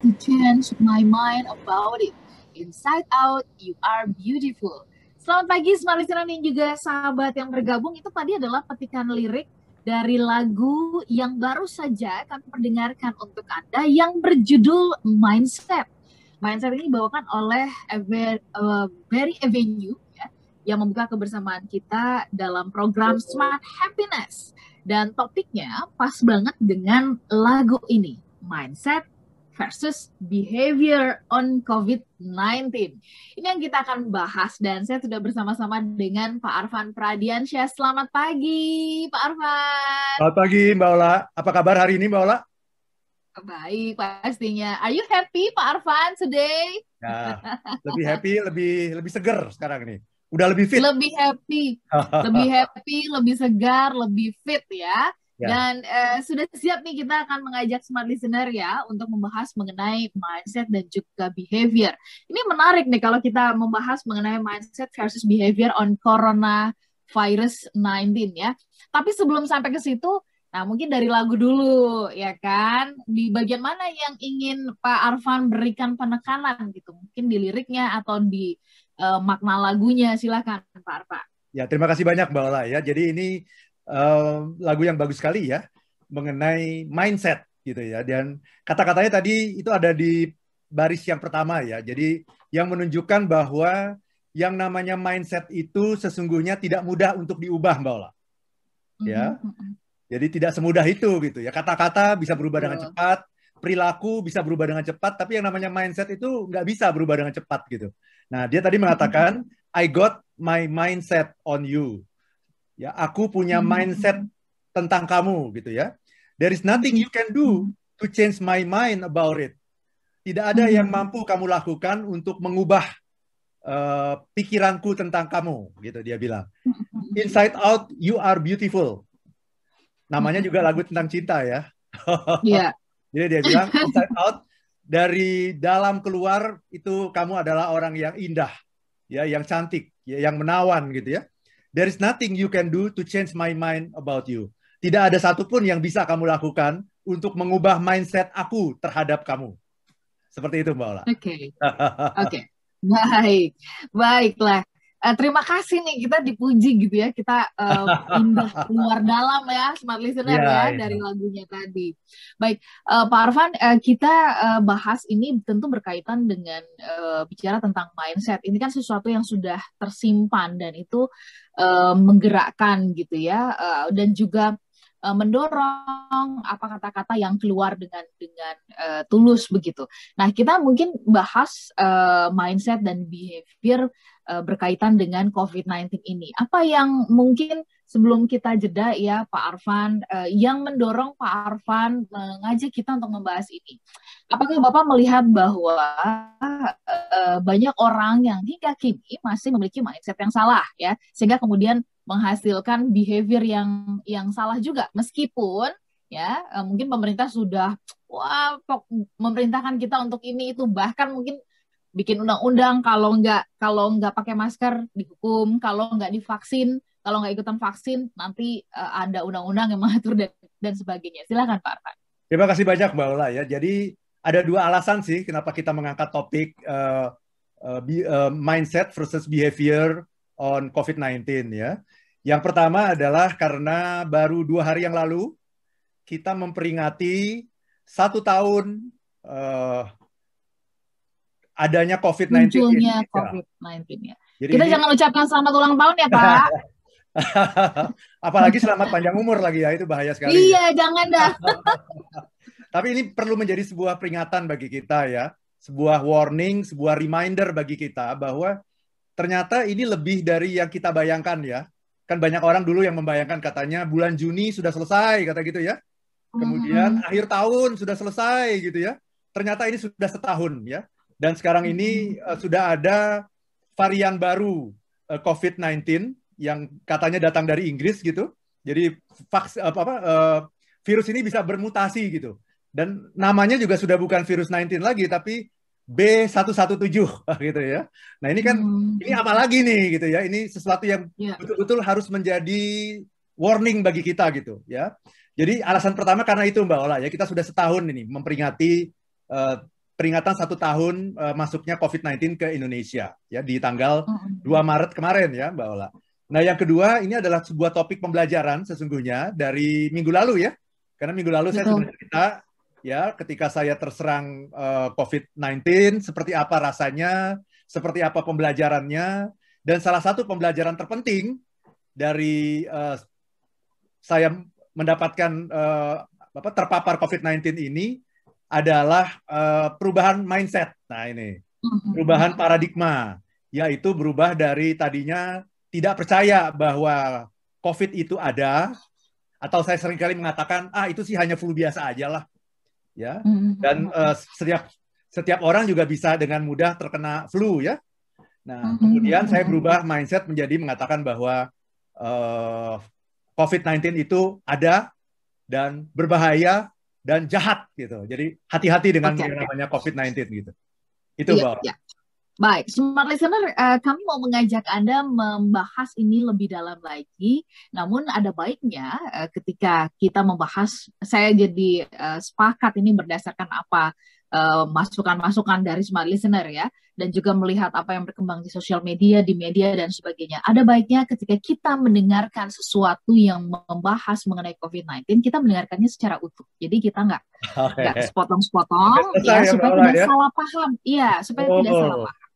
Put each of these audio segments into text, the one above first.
to change my mind about it. Inside out, you are beautiful. Selamat pagi semua listener dan juga sahabat yang bergabung. Itu tadi adalah petikan lirik dari lagu yang baru saja kami perdengarkan untuk Anda yang berjudul Mindset. Mindset ini dibawakan oleh Berry Avenue ya, yang membuka kebersamaan kita dalam program Smart Happiness. Dan topiknya pas banget dengan lagu ini, Mindset versus behavior on COVID-19. Ini yang kita akan bahas dan saya sudah bersama-sama dengan Pak Arfan Pradiansyah. Selamat pagi, Pak Arfan. Selamat pagi, Mbak Ola. Apa kabar hari ini, Mbak Ola? Baik, pastinya. Are you happy, Pak Arfan, today? Ya, lebih happy, lebih lebih seger sekarang nih. Udah lebih fit. Lebih happy, lebih happy, lebih segar, lebih fit ya. Ya. Dan uh, sudah siap nih kita akan mengajak smart listener ya untuk membahas mengenai mindset dan juga behavior. Ini menarik nih kalau kita membahas mengenai mindset versus behavior on corona virus 19 ya. Tapi sebelum sampai ke situ, nah mungkin dari lagu dulu ya kan. Di bagian mana yang ingin Pak Arfan berikan penekanan gitu? Mungkin di liriknya atau di uh, makna lagunya silakan Pak Arfan. Ya, terima kasih banyak Mbak Ola ya. Jadi ini uh, lagu yang bagus sekali ya mengenai mindset gitu ya. Dan kata-katanya tadi itu ada di baris yang pertama ya. Jadi yang menunjukkan bahwa yang namanya mindset itu sesungguhnya tidak mudah untuk diubah mbak Ola. Ya. Mm-hmm. jadi tidak semudah itu gitu ya. Kata-kata bisa berubah dengan cepat perilaku bisa berubah dengan cepat tapi yang namanya mindset itu nggak bisa berubah dengan cepat gitu. Nah dia tadi mengatakan I got my mindset on you Ya, aku punya hmm. mindset tentang kamu gitu ya. There is nothing you can do to change my mind about it. Tidak ada yang hmm. mampu kamu lakukan untuk mengubah uh, pikiranku tentang kamu, gitu dia bilang. Inside out, you are beautiful. Namanya juga lagu tentang cinta ya. Iya. Yeah. Jadi dia bilang inside out dari dalam keluar itu kamu adalah orang yang indah, ya, yang cantik, ya, yang menawan gitu ya. There is nothing you can do to change my mind about you. Tidak ada satupun yang bisa kamu lakukan untuk mengubah mindset aku terhadap kamu. Seperti itu Mbak Ola. Oke. Okay. Oke. Okay. Baik. Baiklah uh, terima kasih nih kita dipuji gitu ya kita uh, indah luar dalam ya smart listener yeah, ya yeah. dari lagunya tadi. Baik uh, Pak Arfan uh, kita uh, bahas ini tentu berkaitan dengan uh, bicara tentang mindset. Ini kan sesuatu yang sudah tersimpan dan itu uh, menggerakkan gitu ya uh, dan juga uh, mendorong apa kata-kata yang keluar dengan dengan uh, tulus begitu. Nah kita mungkin bahas uh, mindset dan behavior uh, berkaitan dengan COVID-19 ini. Apa yang mungkin sebelum kita jeda ya Pak Arfan uh, yang mendorong Pak Arfan mengajak kita untuk membahas ini. Apakah Bapak melihat bahwa banyak orang yang hingga kini masih memiliki mindset yang salah ya sehingga kemudian menghasilkan behavior yang yang salah juga. Meskipun ya uh, mungkin pemerintah sudah wah memerintahkan kita untuk ini itu. Bahkan mungkin bikin undang-undang kalau nggak kalau nggak pakai masker dihukum. Kalau nggak divaksin kalau nggak ikutan vaksin nanti uh, ada undang-undang yang mengatur dan, dan sebagainya. Silakan Pak Arfan. Terima kasih banyak Mbak Ola ya. Jadi ada dua alasan sih kenapa kita mengangkat topik uh, uh, mindset versus behavior on COVID-19 ya. Yang pertama adalah karena baru dua hari yang lalu kita memperingati satu tahun uh, adanya COVID-19. Munculnya COVID-19 ya. Jadi kita ini, jangan ucapkan selamat ulang tahun ya Pak. Apalagi selamat panjang umur lagi ya, itu bahaya sekali. Iya, jangan dah. Tapi ini perlu menjadi sebuah peringatan bagi kita ya, sebuah warning, sebuah reminder bagi kita bahwa ternyata ini lebih dari yang kita bayangkan ya kan banyak orang dulu yang membayangkan katanya bulan Juni sudah selesai kata gitu ya. Kemudian hmm. akhir tahun sudah selesai gitu ya. Ternyata ini sudah setahun ya. Dan sekarang ini uh, sudah ada varian baru uh, eh, COVID-19 yang katanya datang dari Inggris gitu. Jadi vaks apa, apa uh, virus ini bisa bermutasi gitu. Dan namanya juga sudah bukan virus 19 lagi tapi B117 gitu ya. Nah, ini kan hmm. ini apa lagi nih gitu ya. Ini sesuatu yang betul ya. betul-betul harus menjadi warning bagi kita gitu ya. Jadi alasan pertama karena itu Mbak Ola ya, kita sudah setahun ini memperingati uh, peringatan satu tahun uh, masuknya COVID-19 ke Indonesia ya di tanggal 2 Maret kemarin ya Mbak Ola. Nah yang kedua ini adalah sebuah topik pembelajaran sesungguhnya dari minggu lalu ya. Karena minggu lalu Betul. saya sudah cerita ya ketika saya terserang uh, COVID-19 seperti apa rasanya, seperti apa pembelajarannya dan salah satu pembelajaran terpenting dari uh, saya mendapatkan uh, apa terpapar COVID-19 ini adalah uh, perubahan mindset. Nah ini mm-hmm. perubahan paradigma, yaitu berubah dari tadinya tidak percaya bahwa COVID itu ada, atau saya sering kali mengatakan ah itu sih hanya flu biasa aja lah, ya. Mm-hmm. Dan uh, setiap setiap orang juga bisa dengan mudah terkena flu ya. Nah mm-hmm. kemudian saya berubah mindset menjadi mengatakan bahwa uh, COVID-19 itu ada dan berbahaya dan jahat gitu. Jadi hati-hati dengan okay, yang namanya COVID-19 gitu. Itu Mbak. Yeah. Baik, smart listener, uh, kami mau mengajak Anda membahas ini lebih dalam lagi. Namun ada baiknya uh, ketika kita membahas, saya jadi uh, sepakat ini berdasarkan apa masukan-masukan uh, dari smart listener ya, dan juga melihat apa yang berkembang di sosial media, di media dan sebagainya. Ada baiknya ketika kita mendengarkan sesuatu yang membahas mengenai COVID-19, kita mendengarkannya secara utuh. Jadi kita nggak nggak okay. sepotong-sepotong, ya, ya supaya tidak ya? salah paham. Iya, supaya oh. tidak salah paham.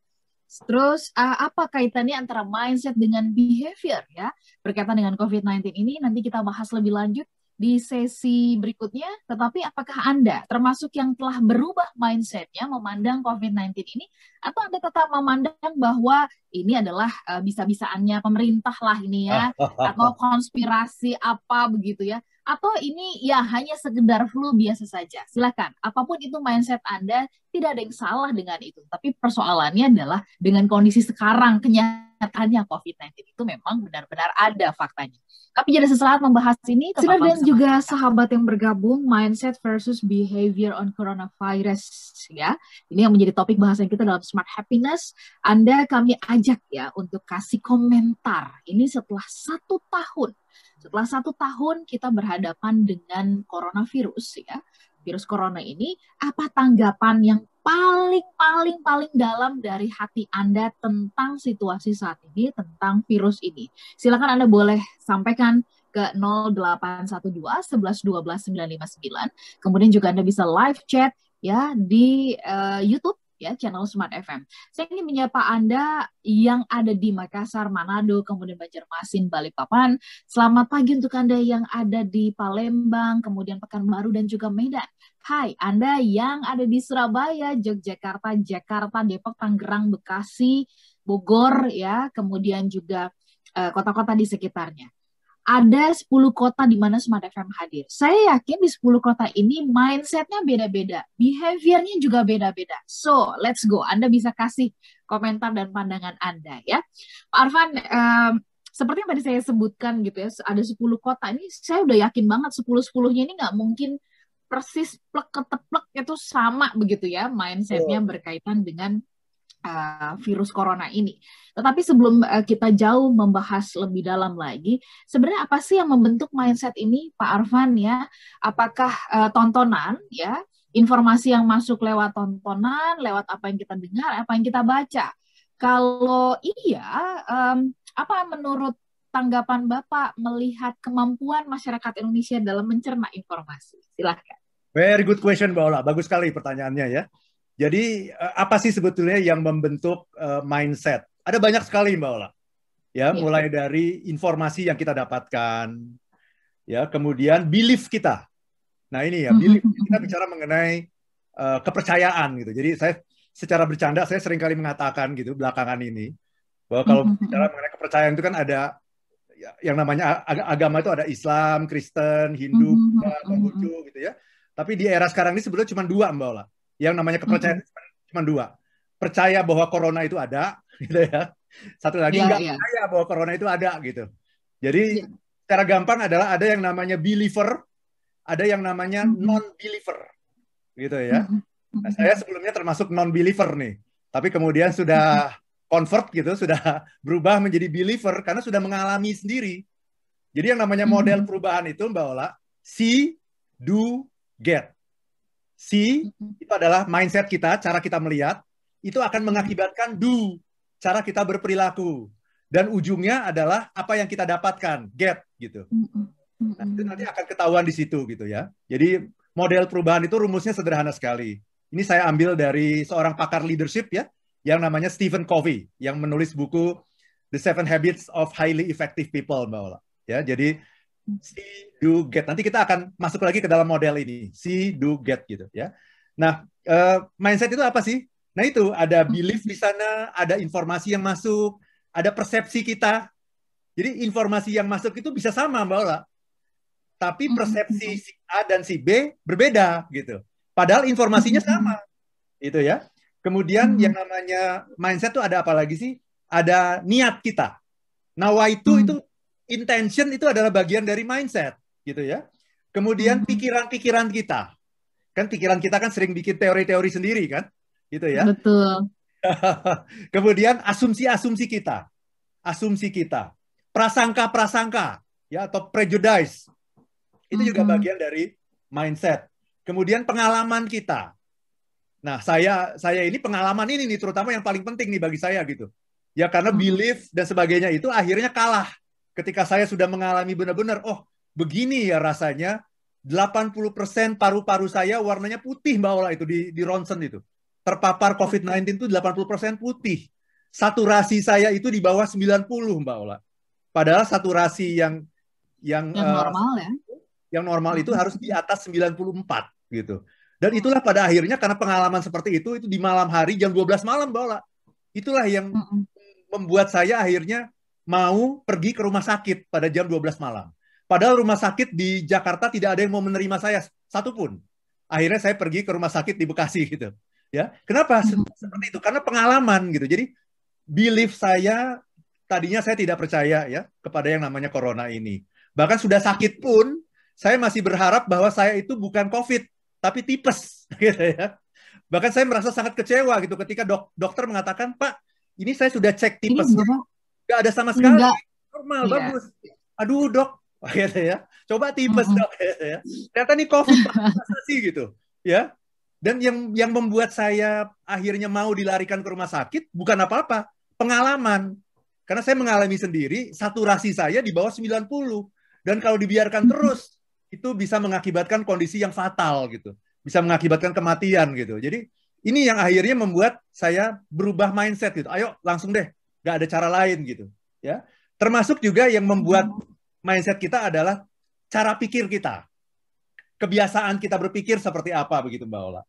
Terus uh, apa kaitannya antara mindset dengan behavior ya berkaitan dengan COVID-19 ini nanti kita bahas lebih lanjut di sesi berikutnya. Tetapi apakah Anda termasuk yang telah berubah mindsetnya memandang COVID-19 ini atau Anda tetap memandang bahwa ini adalah uh, bisa-bisaannya pemerintah lah ini ya atau konspirasi apa begitu ya atau ini ya hanya sekedar flu biasa saja. Silakan, apa pun itu mindset Anda, tidak ada yang salah dengan itu. Tapi persoalannya adalah dengan kondisi sekarang, kenyataannya COVID-19 itu memang benar-benar ada faktanya. Tapi jadi sesaat membahas ini, Sinar dan juga kita. sahabat yang bergabung, mindset versus behavior on coronavirus ya. Ini yang menjadi topik bahasan kita dalam Smart Happiness. Anda kami ajak ya untuk kasih komentar. Ini setelah satu tahun setelah satu tahun kita berhadapan dengan coronavirus ya, virus corona ini, apa tanggapan yang paling paling paling dalam dari hati Anda tentang situasi saat ini, tentang virus ini? Silakan Anda boleh sampaikan ke 0812 11 12 959. Kemudian juga Anda bisa live chat ya di uh, YouTube ya channel Smart FM. Saya ingin menyapa Anda yang ada di Makassar, Manado, kemudian Banjarmasin, Balikpapan. Selamat pagi untuk Anda yang ada di Palembang, kemudian Pekanbaru dan juga Medan. Hai, Anda yang ada di Surabaya, Yogyakarta, Jakarta, Depok, Tangerang, Bekasi, Bogor ya, kemudian juga eh, kota-kota uh, di sekitarnya ada 10 kota di mana Smart FM hadir. Saya yakin di 10 kota ini mindsetnya beda-beda, behaviornya juga beda-beda. So, let's go. Anda bisa kasih komentar dan pandangan Anda ya. Pak Arfan, um, seperti yang tadi saya sebutkan gitu ya, ada 10 kota ini saya udah yakin banget 10-10-nya ini nggak mungkin persis plek keteplek itu sama begitu ya mindsetnya berkaitan dengan uh, virus corona ini. Tetapi sebelum uh, kita jauh membahas lebih dalam lagi, sebenarnya apa sih yang membentuk mindset ini, Pak Arfan ya? Apakah uh, tontonan ya, informasi yang masuk lewat tontonan, lewat apa yang kita dengar, apa yang kita baca? Kalau iya, um, apa menurut tanggapan Bapak melihat kemampuan masyarakat Indonesia dalam mencerna informasi? Silahkan. Very good question, Mbak Ola. Bagus sekali pertanyaannya ya. Jadi eh, apa sih sebetulnya yang membentuk uh, mindset? Ada banyak sekali Mbak Ola. Ya, ya, mulai dari informasi yang kita dapatkan, ya, kemudian belief kita. Nah ini ya, belief kita bicara mengenai uh, kepercayaan gitu. Jadi saya secara bercanda saya sering kali mengatakan gitu belakangan ini bahwa kalau bicara mengenai kepercayaan itu kan ada ya, yang namanya agama itu ada Islam, Kristen, Hindu, Buddha, Konghucu gitu ya. Tapi di era sekarang ini sebetulnya cuma dua Mbak Ola yang namanya kepercayaan mm -hmm. cuma dua. Percaya bahwa corona itu ada, gitu ya. Satu lagi yeah, nggak yeah. percaya bahwa corona itu ada, gitu. Jadi yeah. secara gampang adalah ada yang namanya believer, ada yang namanya mm -hmm. non-believer, gitu ya. Mm -hmm. nah, saya sebelumnya termasuk non-believer nih, tapi kemudian sudah convert gitu, sudah berubah menjadi believer karena sudah mengalami sendiri. Jadi yang namanya model perubahan itu Mbak Ola, see, do, get. C itu adalah mindset kita, cara kita melihat. Itu akan mengakibatkan do, cara kita berperilaku. Dan ujungnya adalah apa yang kita dapatkan, get gitu. Nah, itu nanti akan ketahuan di situ gitu ya. Jadi model perubahan itu rumusnya sederhana sekali. Ini saya ambil dari seorang pakar leadership ya, yang namanya Stephen Covey, yang menulis buku The Seven Habits of Highly Effective People, Mbak Ola. Ya, jadi see, do, get. Nanti kita akan masuk lagi ke dalam model ini, see, do, get gitu ya. Nah, uh, mindset itu apa sih? Nah itu ada belief di sana, ada informasi yang masuk, ada persepsi kita. Jadi informasi yang masuk itu bisa sama, Mbak Ola tapi hmm. persepsi si A dan si B berbeda gitu. Padahal informasinya hmm. sama. Itu ya. Kemudian hmm. yang namanya mindset itu ada apa lagi sih? Ada niat kita. Nawa itu itu intention itu adalah bagian dari mindset gitu ya. Kemudian pikiran-pikiran kita. Kan pikiran kita kan sering bikin teori-teori sendiri kan? Gitu ya. Betul. Kemudian asumsi-asumsi kita. Asumsi kita. Prasangka-prasangka ya atau prejudice itu juga bagian dari mindset. Kemudian pengalaman kita. Nah, saya saya ini pengalaman ini nih terutama yang paling penting nih bagi saya gitu. Ya karena belief dan sebagainya itu akhirnya kalah ketika saya sudah mengalami benar-benar oh, begini ya rasanya 80% paru-paru saya warnanya putih Mbak Ola itu di di ronsen itu. Terpapar COVID-19 itu 80% putih. Saturasi saya itu di bawah 90 Mbak Ola. Padahal saturasi yang yang, yang uh, normal ya yang normal itu harus di atas 94 gitu. Dan itulah pada akhirnya karena pengalaman seperti itu itu di malam hari jam 12 malam bola. Itulah yang membuat saya akhirnya mau pergi ke rumah sakit pada jam 12 malam. Padahal rumah sakit di Jakarta tidak ada yang mau menerima saya satupun. Akhirnya saya pergi ke rumah sakit di Bekasi gitu. Ya, kenapa seperti itu? Karena pengalaman gitu. Jadi belief saya tadinya saya tidak percaya ya kepada yang namanya corona ini. Bahkan sudah sakit pun saya masih berharap bahwa saya itu bukan COVID, tapi tipes, gitu ya. Bahkan saya merasa sangat kecewa gitu ketika dok dokter mengatakan, Pak, ini saya sudah cek tipes, nggak ada sama sekali, Enggak. normal, iya. bagus. Aduh dok, gitu ya. Coba tipes dok, gitu ya. Ternyata ini COVID, sih gitu, ya. Dan yang yang membuat saya akhirnya mau dilarikan ke rumah sakit bukan apa-apa, pengalaman. Karena saya mengalami sendiri, saturasi saya di bawah 90. Dan kalau dibiarkan terus, itu bisa mengakibatkan kondisi yang fatal gitu, bisa mengakibatkan kematian gitu. Jadi ini yang akhirnya membuat saya berubah mindset gitu. Ayo langsung deh, nggak ada cara lain gitu, ya. Termasuk juga yang membuat mindset kita adalah cara pikir kita, kebiasaan kita berpikir seperti apa begitu Mbak Ola.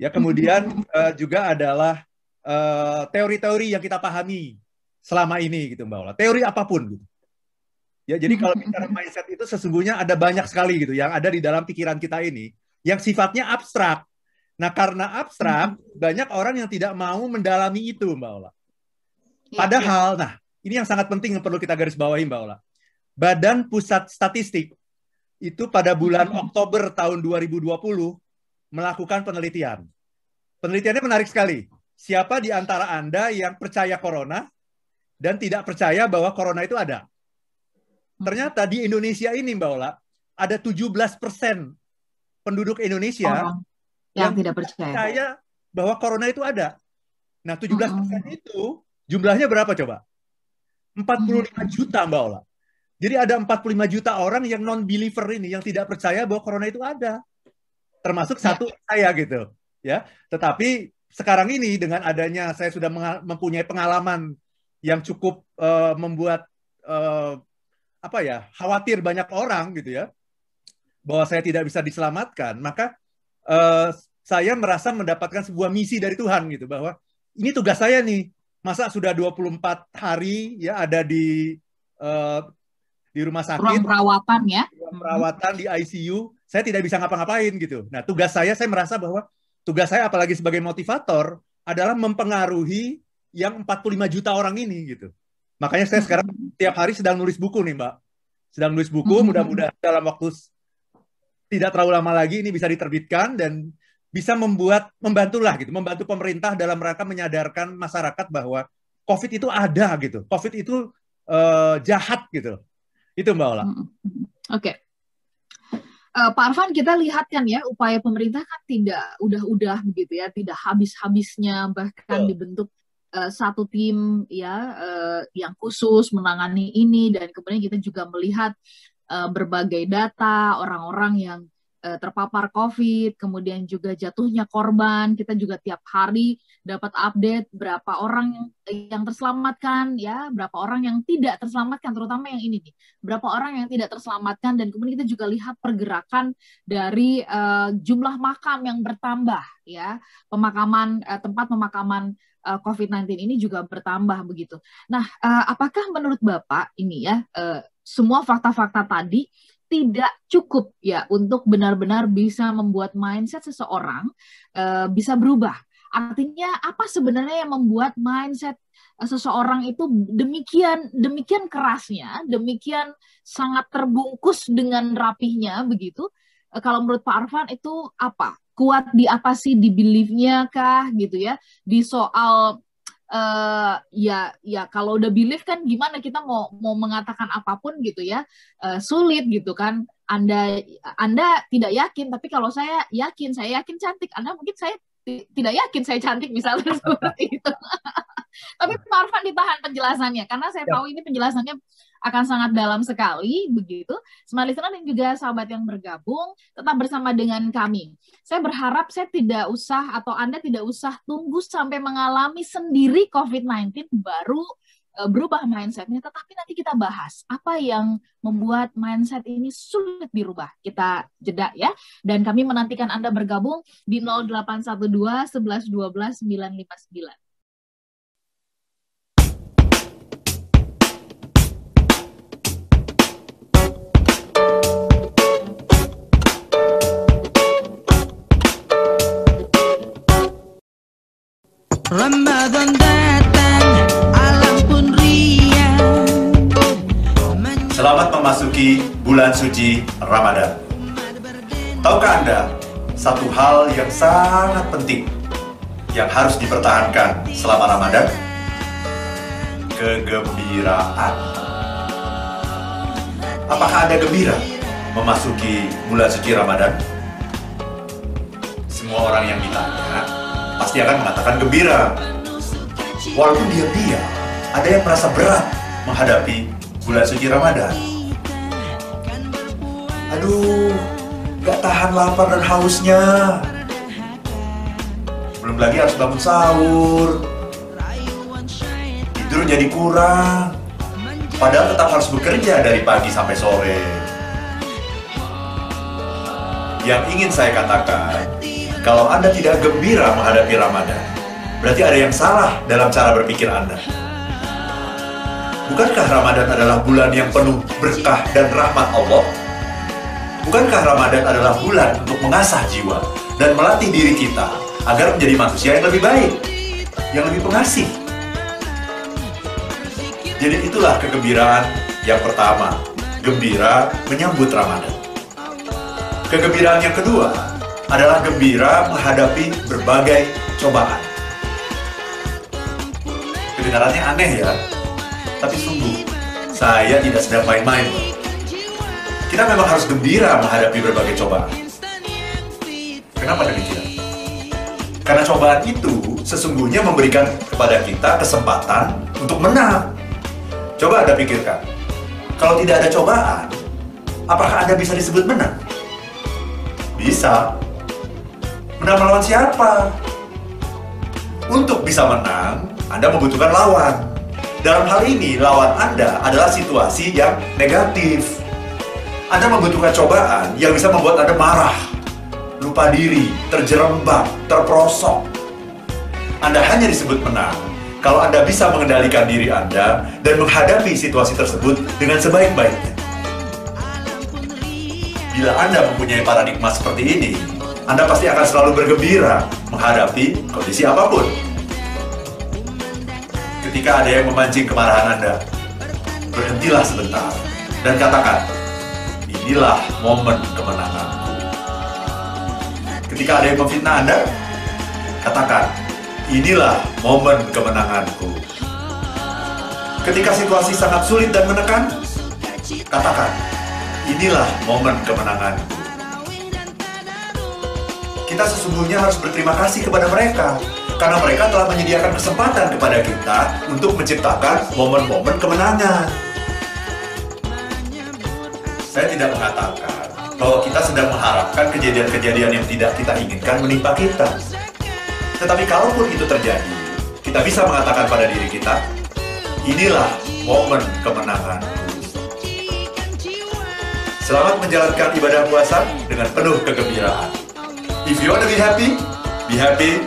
Ya kemudian uh, juga adalah eh, teori-teori uh, yang kita pahami selama ini gitu Mbak Ola. Teori apa pun gitu. Ya, jadi kalau bicara mindset itu sesungguhnya ada banyak sekali gitu yang ada di dalam pikiran kita ini yang sifatnya abstrak. Nah, karena abstrak, banyak orang yang tidak mau mendalami itu, Mbak Ola. Iya, Padahal, nah, ini yang sangat penting yang perlu kita garis bawahi, Mbak Ola. Badan Pusat Statistik itu pada bulan Oktober tahun 2020 melakukan penelitian. Penelitiannya menarik sekali. Siapa di antara Anda yang percaya corona dan tidak percaya bahwa corona itu ada? Ternyata di Indonesia ini Mbak Ola, ada 17 persen penduduk Indonesia Orang yang, yang tidak percaya. percaya bahwa corona itu ada. Nah, 17 persen hmm. itu jumlahnya berapa coba? 45 hmm. juta Mbak Ola. Jadi ada 45 juta orang yang non-believer ini, yang tidak percaya bahwa corona itu ada. Termasuk ya. satu saya gitu. ya. Tetapi sekarang ini dengan adanya saya sudah mempunyai pengalaman yang cukup uh, membuat uh, apa ya khawatir banyak orang gitu ya bahwa saya tidak bisa diselamatkan maka uh, saya merasa mendapatkan sebuah misi dari Tuhan gitu bahwa ini tugas saya nih masa sudah 24 hari ya ada di uh, di rumah sakit? Ruang perawatan ya? Ruang perawatan di ICU saya tidak bisa ngapa-ngapain gitu. Nah tugas saya saya merasa bahwa tugas saya apalagi sebagai motivator adalah mempengaruhi yang 45 juta orang ini gitu. Makanya saya sekarang tiap hari sedang nulis buku nih, Mbak. Sedang nulis buku, mm-hmm. mudah-mudahan dalam waktu tidak terlalu lama lagi ini bisa diterbitkan dan bisa membuat membantulah gitu, membantu pemerintah dalam rangka menyadarkan masyarakat bahwa COVID itu ada gitu. COVID itu uh, jahat gitu. Itu Mbak Ola. Oke. Okay. uh, Pak Arfan kita lihat kan ya upaya pemerintah kan tidak udah-udah begitu ya, tidak habis-habisnya bahkan oh. dibentuk uh, satu tim ya uh, yang khusus menangani ini dan kemudian kita juga melihat uh, berbagai data orang-orang yang terpapar COVID, kemudian juga jatuhnya korban. Kita juga tiap hari dapat update berapa orang yang terselamatkan, ya, berapa orang yang tidak terselamatkan, terutama yang ini nih, berapa orang yang tidak terselamatkan, dan kemudian kita juga lihat pergerakan dari uh, jumlah makam yang bertambah, ya, pemakaman uh, tempat pemakaman uh, COVID-19 ini juga bertambah begitu. Nah, uh, apakah menurut Bapak ini ya uh, semua fakta-fakta tadi tidak cukup ya untuk benar-benar bisa membuat mindset seseorang uh, bisa berubah. Artinya apa sebenarnya yang membuat mindset uh, seseorang itu demikian demikian kerasnya, demikian sangat terbungkus dengan rapihnya begitu? Uh, kalau menurut Pak Arfan itu apa? Kuat di apa sih di beliefnya kah gitu ya? Di soal uh, ya ya kalau udah believe kan gimana kita mau mau mengatakan apa pun gitu ya. Uh, sulit gitu kan. Anda anda tidak yakin tapi kalau saya yakin saya yakin cantik. Anda mungkin saya tidak yakin saya cantik misalnya seperti itu. Tapi Pak Arfan ditahan penjelasannya karena saya ya. tahu ini penjelasannya akan sangat dalam sekali begitu. Smart listener dan juga sahabat yang bergabung tetap bersama dengan kami. Saya berharap saya tidak usah atau Anda tidak usah tunggu sampai mengalami sendiri COVID-19 baru uh, berubah mindsetnya, tetapi nanti kita bahas apa yang membuat mindset ini sulit dirubah. Kita jeda ya. Dan kami menantikan Anda bergabung di 0812 11 12 959. Suci Ramadan. Tahukah Anda satu hal yang sangat penting yang harus dipertahankan selama Ramadan? Kegembiraan. Apakah Anda gembira memasuki bulan suci Ramadan? Semua orang yang ditanya pasti akan mengatakan gembira. Walaupun dia-dia, ada yang merasa berat menghadapi bulan suci Ramadan. Aduh, gak tahan lapar dan hausnya. Belum lagi harus bangun sahur. Tidur jadi kurang. Padahal tetap harus bekerja dari pagi sampai sore. Yang ingin saya katakan, kalau Anda tidak gembira menghadapi Ramadan, berarti ada yang salah dalam cara berpikir Anda. Bukankah Ramadan adalah bulan yang penuh berkah dan rahmat Allah? Bukankah Ramadan adalah bulan untuk mengasah jiwa dan melatih diri kita agar menjadi manusia yang lebih baik, yang lebih pengasih? Jadi itulah kegembiraan yang pertama, gembira menyambut Ramadan. Kegembiraan yang kedua, adalah gembira menghadapi berbagai cobaan. Kedengarannya aneh ya, tapi sungguh saya tidak sedang main-main. Kita memang harus gembira menghadapi berbagai cobaan. Kenapa demikian? Karena cobaan itu sesungguhnya memberikan kepada kita kesempatan untuk menang. Coba Anda pikirkan, kalau tidak ada cobaan, apakah Anda bisa disebut menang? Bisa, Menang melawan siapa? Untuk bisa menang, Anda membutuhkan lawan. Dalam hal ini, lawan Anda adalah situasi yang negatif. Anda membutuhkan cobaan yang bisa membuat Anda marah, lupa diri, terjerembab, terperosok. Anda hanya disebut menang kalau Anda bisa mengendalikan diri Anda dan menghadapi situasi tersebut dengan sebaik-baiknya. Bila Anda mempunyai paradigma seperti ini, anda pasti akan selalu bergembira menghadapi kondisi apa pun. Ketika ada yang memancing kemarahan Anda, berhentilah sebentar dan katakan, inilah momen kemenanganku. Ketika ada yang memfitnah Anda, katakan, inilah momen kemenanganku. Ketika situasi sangat sulit dan menekan, katakan, inilah momen kemenanganku. kita sesungguhnya harus berterima kasih kepada mereka karena mereka telah menyediakan kesempatan kepada kita untuk menciptakan momen-momen kemenangan. Saya tidak mengatakan bahwa kita sedang mengharapkan kejadian-kejadian yang tidak kita inginkan menimpa kita. Tetapi kalaupun itu terjadi, kita bisa mengatakan pada diri kita, inilah momen kemenangan. Selamat menjalankan ibadah puasa dengan penuh kegembiraan. If you want to be happy, be happy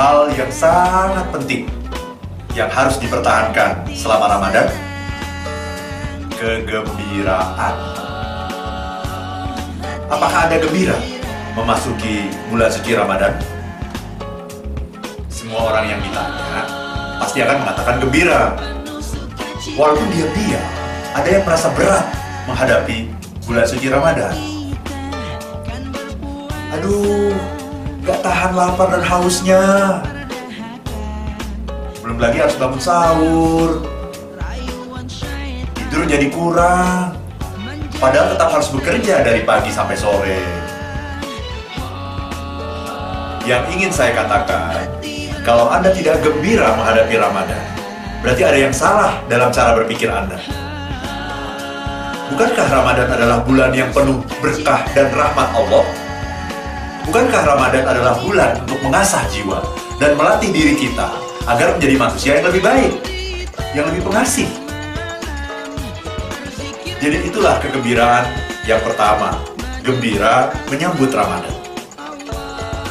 hal yang sangat penting yang harus dipertahankan selama Ramadan? Kegembiraan. Apakah Anda gembira memasuki bulan suci Ramadan? Semua orang yang ditanya pasti akan mengatakan gembira. Walaupun diam-diam, ada yang merasa berat menghadapi bulan suci Ramadan. Aduh, gak tahan lapar dan hausnya. Belum lagi harus bangun sahur. Tidur jadi kurang. Padahal tetap harus bekerja dari pagi sampai sore. Yang ingin saya katakan, kalau Anda tidak gembira menghadapi Ramadan, berarti ada yang salah dalam cara berpikir Anda. Bukankah Ramadan adalah bulan yang penuh berkah dan rahmat Allah? Bukankah Ramadan adalah bulan untuk mengasah jiwa dan melatih diri kita agar menjadi manusia yang lebih baik, yang lebih pengasih? Jadi itulah kegembiraan yang pertama, gembira menyambut Ramadan.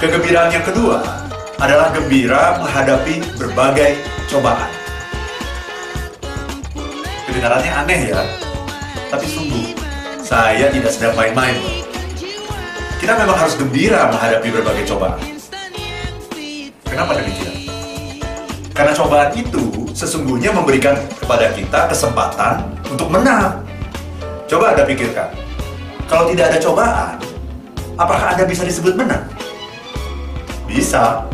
Kegembiraan yang kedua adalah gembira menghadapi berbagai cobaan. Kedengarannya aneh ya, tapi sungguh, saya tidak sedang main-main. Kita memang harus gembira menghadapi berbagai cobaan. Kenapa demikian? Karena cobaan itu sesungguhnya memberikan kepada kita kesempatan untuk menang. Coba Anda pikirkan, kalau tidak ada cobaan, apakah Anda bisa disebut menang? Bisa.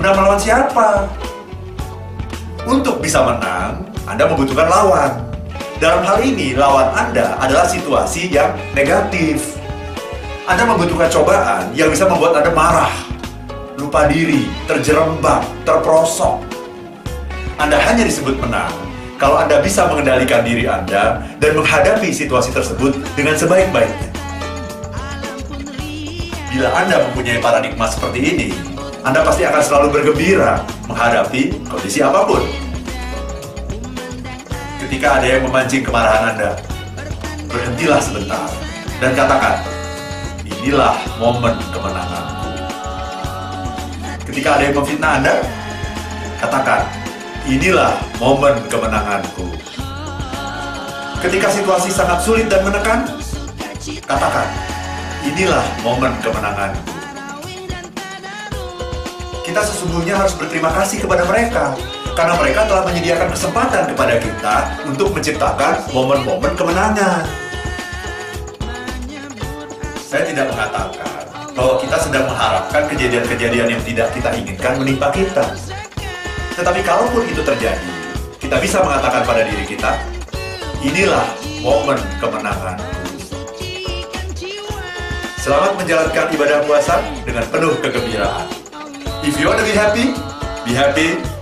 Menang melawan siapa? Untuk bisa menang, Anda membutuhkan lawan. Dalam hal ini, lawan Anda adalah situasi yang negatif. Anda membutuhkan cobaan yang bisa membuat Anda marah, lupa diri, terjerembab, terperosok. Anda hanya disebut menang kalau Anda bisa mengendalikan diri Anda dan menghadapi situasi tersebut dengan sebaik-baiknya. Bila Anda mempunyai paradigma seperti ini, Anda pasti akan selalu bergembira menghadapi kondisi apa pun. Ketika ada yang memancing kemarahan Anda, berhentilah sebentar dan katakan, inilah momen kemenanganku. Ketika ada yang memfitnah Anda, katakan, inilah momen kemenanganku. Ketika situasi sangat sulit dan menekan, katakan, inilah momen kemenanganku. Kita sesungguhnya harus berterima kasih kepada mereka karena mereka telah menyediakan kesempatan kepada kita untuk menciptakan momen-momen kemenangan. Saya tidak mengatakan bahwa kita sedang mengharapkan kejadian-kejadian yang tidak kita inginkan menimpa kita. Tetapi kalaupun itu terjadi, kita bisa mengatakan pada diri kita, inilah momen kemenangan. Selamat menjalankan ibadah puasa dengan penuh kegembiraan. If you want to be happy, be happy